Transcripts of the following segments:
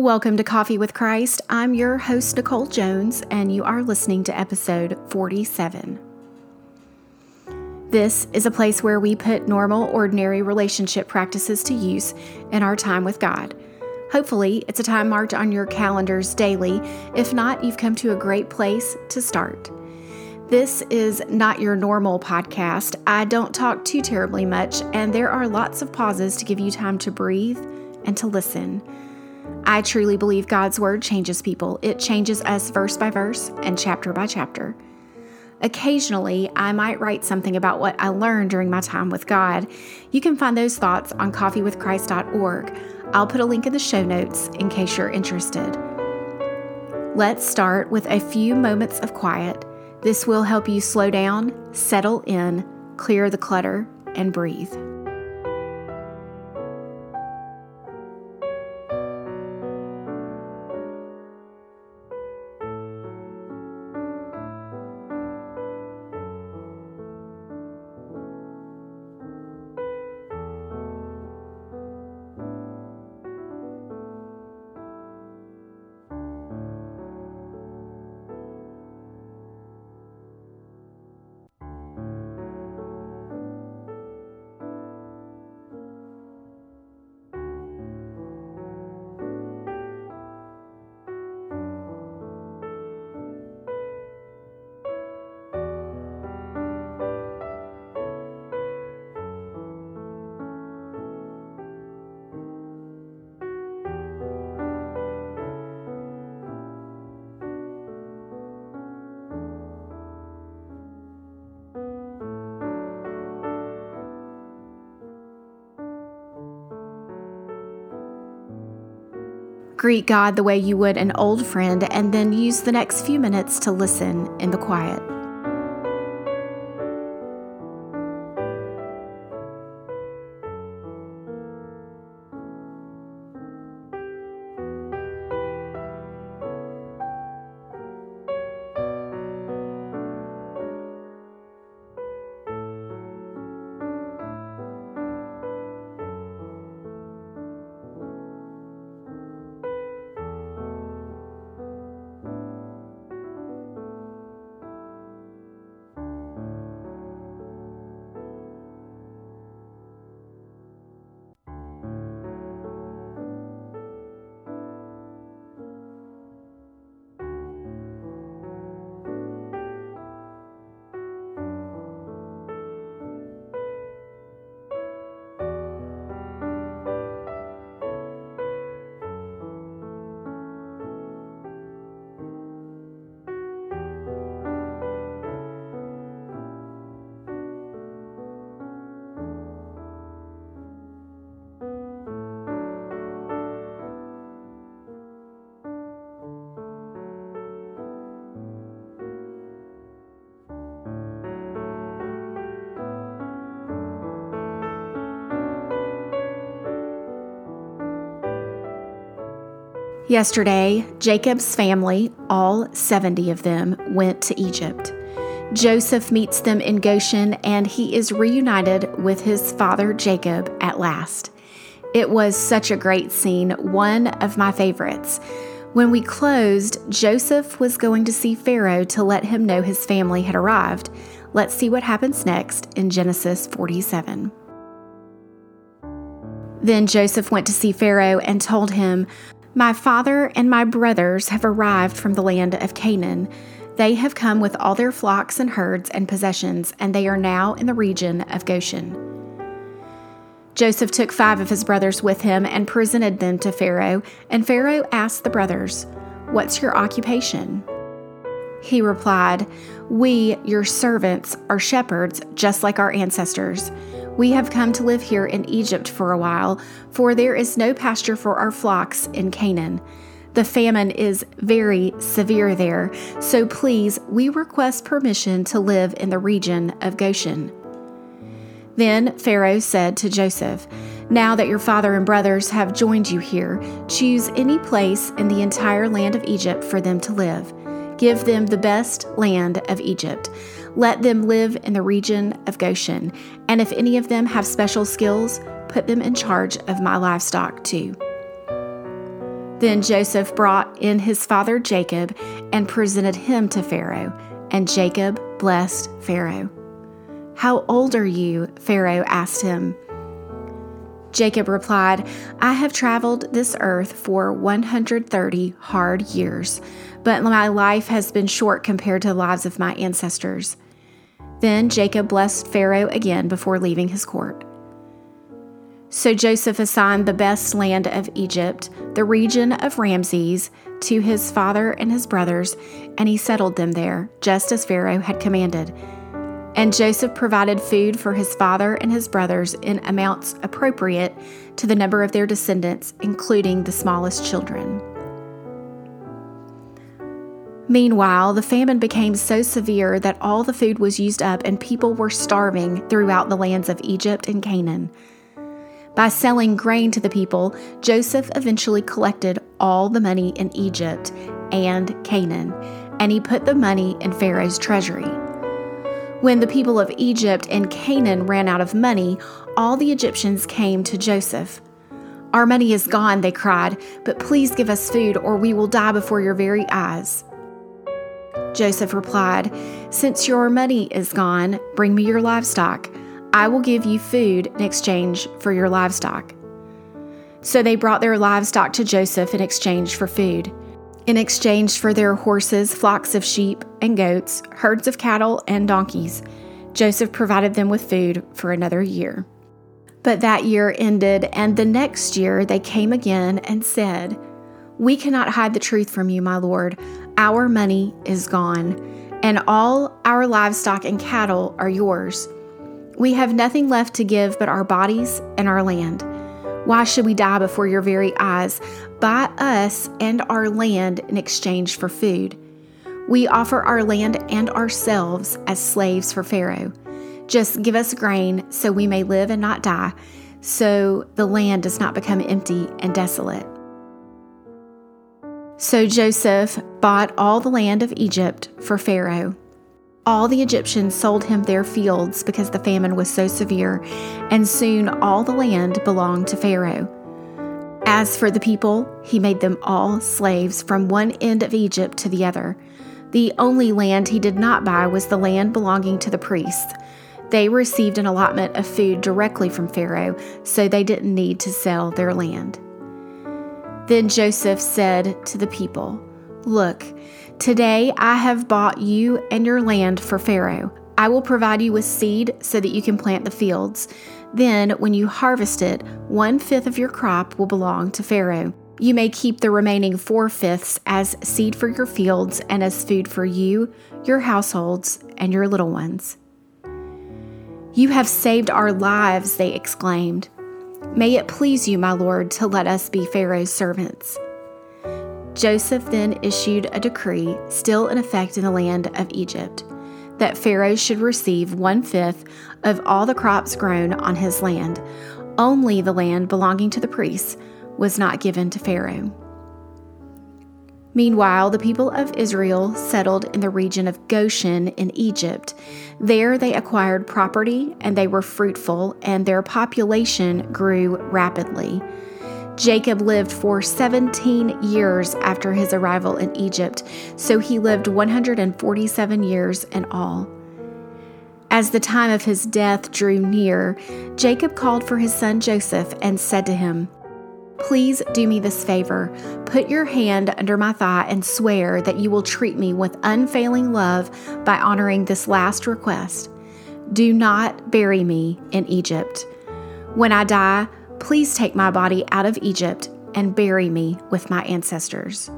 Welcome to Coffee with Christ. I'm your host, Nicole Jones, and you are listening to episode 47. This is a place where we put normal, ordinary relationship practices to use in our time with God. Hopefully, it's a time marked on your calendars daily. If not, you've come to a great place to start. This is not your normal podcast. I don't talk too terribly much, and there are lots of pauses to give you time to breathe and to listen. I truly believe God's Word changes people. It changes us verse by verse and chapter by chapter. Occasionally, I might write something about what I learned during my time with God. You can find those thoughts on coffeewithchrist.org. I'll put a link in the show notes in case you're interested. Let's start with a few moments of quiet. This will help you slow down, settle in, clear the clutter, and breathe. Greet God the way you would an old friend, and then use the next few minutes to listen in the quiet. Yesterday, Jacob's family, all 70 of them, went to Egypt. Joseph meets them in Goshen and he is reunited with his father Jacob at last. It was such a great scene, one of my favorites. When we closed, Joseph was going to see Pharaoh to let him know his family had arrived. Let's see what happens next in Genesis 47. Then Joseph went to see Pharaoh and told him, my father and my brothers have arrived from the land of Canaan. They have come with all their flocks and herds and possessions, and they are now in the region of Goshen. Joseph took five of his brothers with him and presented them to Pharaoh, and Pharaoh asked the brothers, What's your occupation? He replied, We, your servants, are shepherds, just like our ancestors. We have come to live here in Egypt for a while, for there is no pasture for our flocks in Canaan. The famine is very severe there, so please, we request permission to live in the region of Goshen. Then Pharaoh said to Joseph, Now that your father and brothers have joined you here, choose any place in the entire land of Egypt for them to live. Give them the best land of Egypt let them live in the region of Goshen, and if any of them have special skills, put them in charge of my livestock too. Then Joseph brought in his father Jacob and presented him to Pharaoh, and Jacob blessed Pharaoh. How old are you? Pharaoh asked him. Jacob replied, I have traveled this earth for 130 hard years, but my life has been short compared to the lives of my ancestors. Then Jacob blessed Pharaoh again before leaving his court. So Joseph assigned the best land of Egypt, the region of Ramses, to his father and his brothers, and he settled them there, just as Pharaoh had commanded. And Joseph provided food for his father and his brothers in amounts appropriate to the number of their descendants, including the smallest children. Meanwhile, the famine became so severe that all the food was used up and people were starving throughout the lands of Egypt and Canaan. By selling grain to the people, Joseph eventually collected all the money in Egypt and Canaan, and he put the money in Pharaoh's treasury. When the people of Egypt and Canaan ran out of money, all the Egyptians came to Joseph. Our money is gone, they cried, but please give us food or we will die before your very eyes. Joseph replied, Since your money is gone, bring me your livestock. I will give you food in exchange for your livestock. So they brought their livestock to Joseph in exchange for food. In exchange for their horses, flocks of sheep and goats, herds of cattle, and donkeys, Joseph provided them with food for another year. But that year ended, and the next year they came again and said, We cannot hide the truth from you, my Lord. Our money is gone, and all our livestock and cattle are yours. We have nothing left to give but our bodies and our land. Why should we die before your very eyes? Buy us and our land in exchange for food. We offer our land and ourselves as slaves for Pharaoh. Just give us grain so we may live and not die, so the land does not become empty and desolate. So Joseph bought all the land of Egypt for Pharaoh all the Egyptians sold him their fields because the famine was so severe, and soon all the land belonged to Pharaoh. As for the people, he made them all slaves from one end of Egypt to the other. The only land he did not buy was the land belonging to the priests. They received an allotment of food directly from Pharaoh, so they didn't need to sell their land. Then Joseph said to the people, Look, Today I have bought you and your land for Pharaoh. I will provide you with seed so that you can plant the fields. Then, when you harvest it, one fifth of your crop will belong to Pharaoh. You may keep the remaining four fifths as seed for your fields and as food for you, your households, and your little ones. You have saved our lives, they exclaimed. May it please you, my Lord, to let us be Pharaoh's servants. Joseph then issued a decree, still in effect in the land of Egypt, that Pharaoh should receive one fifth of all the crops grown on his land. Only the land belonging to the priests was not given to Pharaoh. Meanwhile, the people of Israel settled in the region of Goshen in Egypt. There they acquired property and they were fruitful, and their population grew rapidly. Jacob lived for 17 years after his arrival in Egypt, so he lived 147 years in all. As the time of his death drew near, Jacob called for his son Joseph and said to him, Please do me this favor. Put your hand under my thigh and swear that you will treat me with unfailing love by honoring this last request. Do not bury me in Egypt. When I die, Please take my body out of Egypt and bury me with my ancestors.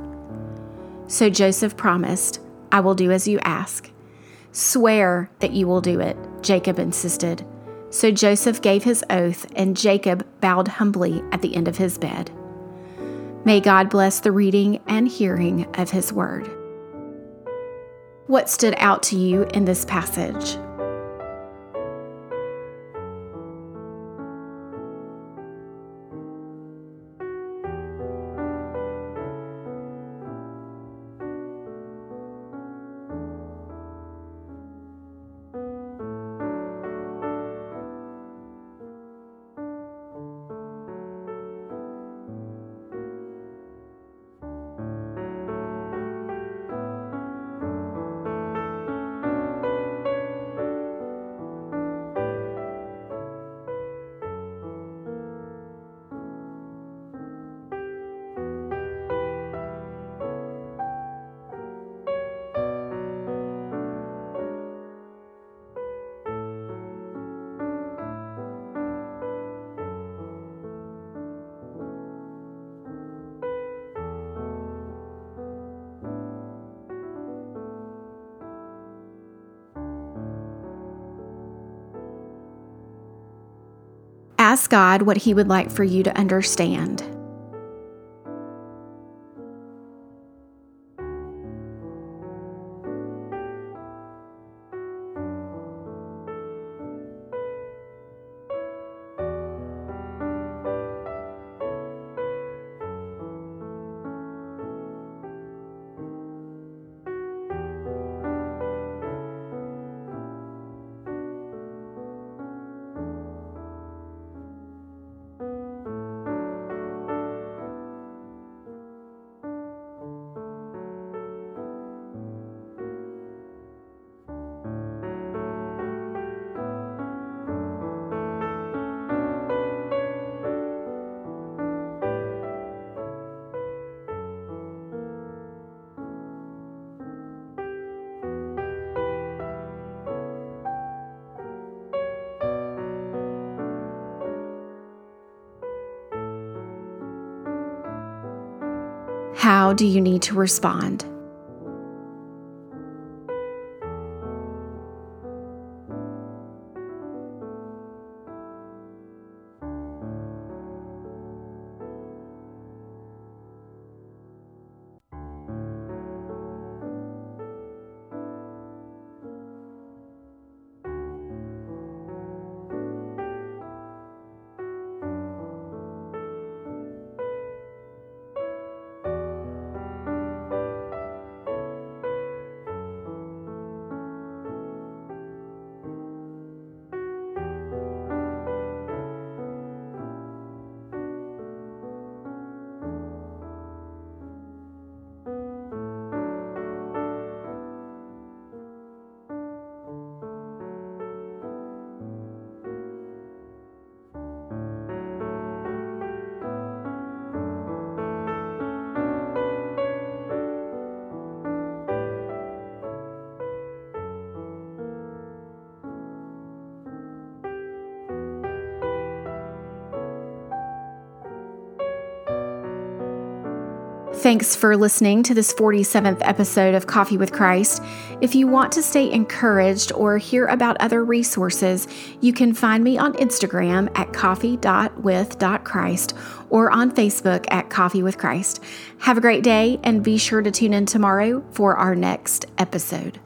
So Joseph promised, I will do as you ask. Swear that you will do it, Jacob insisted. So Joseph gave his oath, and Jacob bowed humbly at the end of his bed. May God bless the reading and hearing of his word. What stood out to you in this passage? Ask God what He would like for you to understand. How do you need to respond? Thanks for listening to this 47th episode of Coffee with Christ. If you want to stay encouraged or hear about other resources, you can find me on Instagram at coffee.with.christ or on Facebook at Coffee with Christ. Have a great day and be sure to tune in tomorrow for our next episode.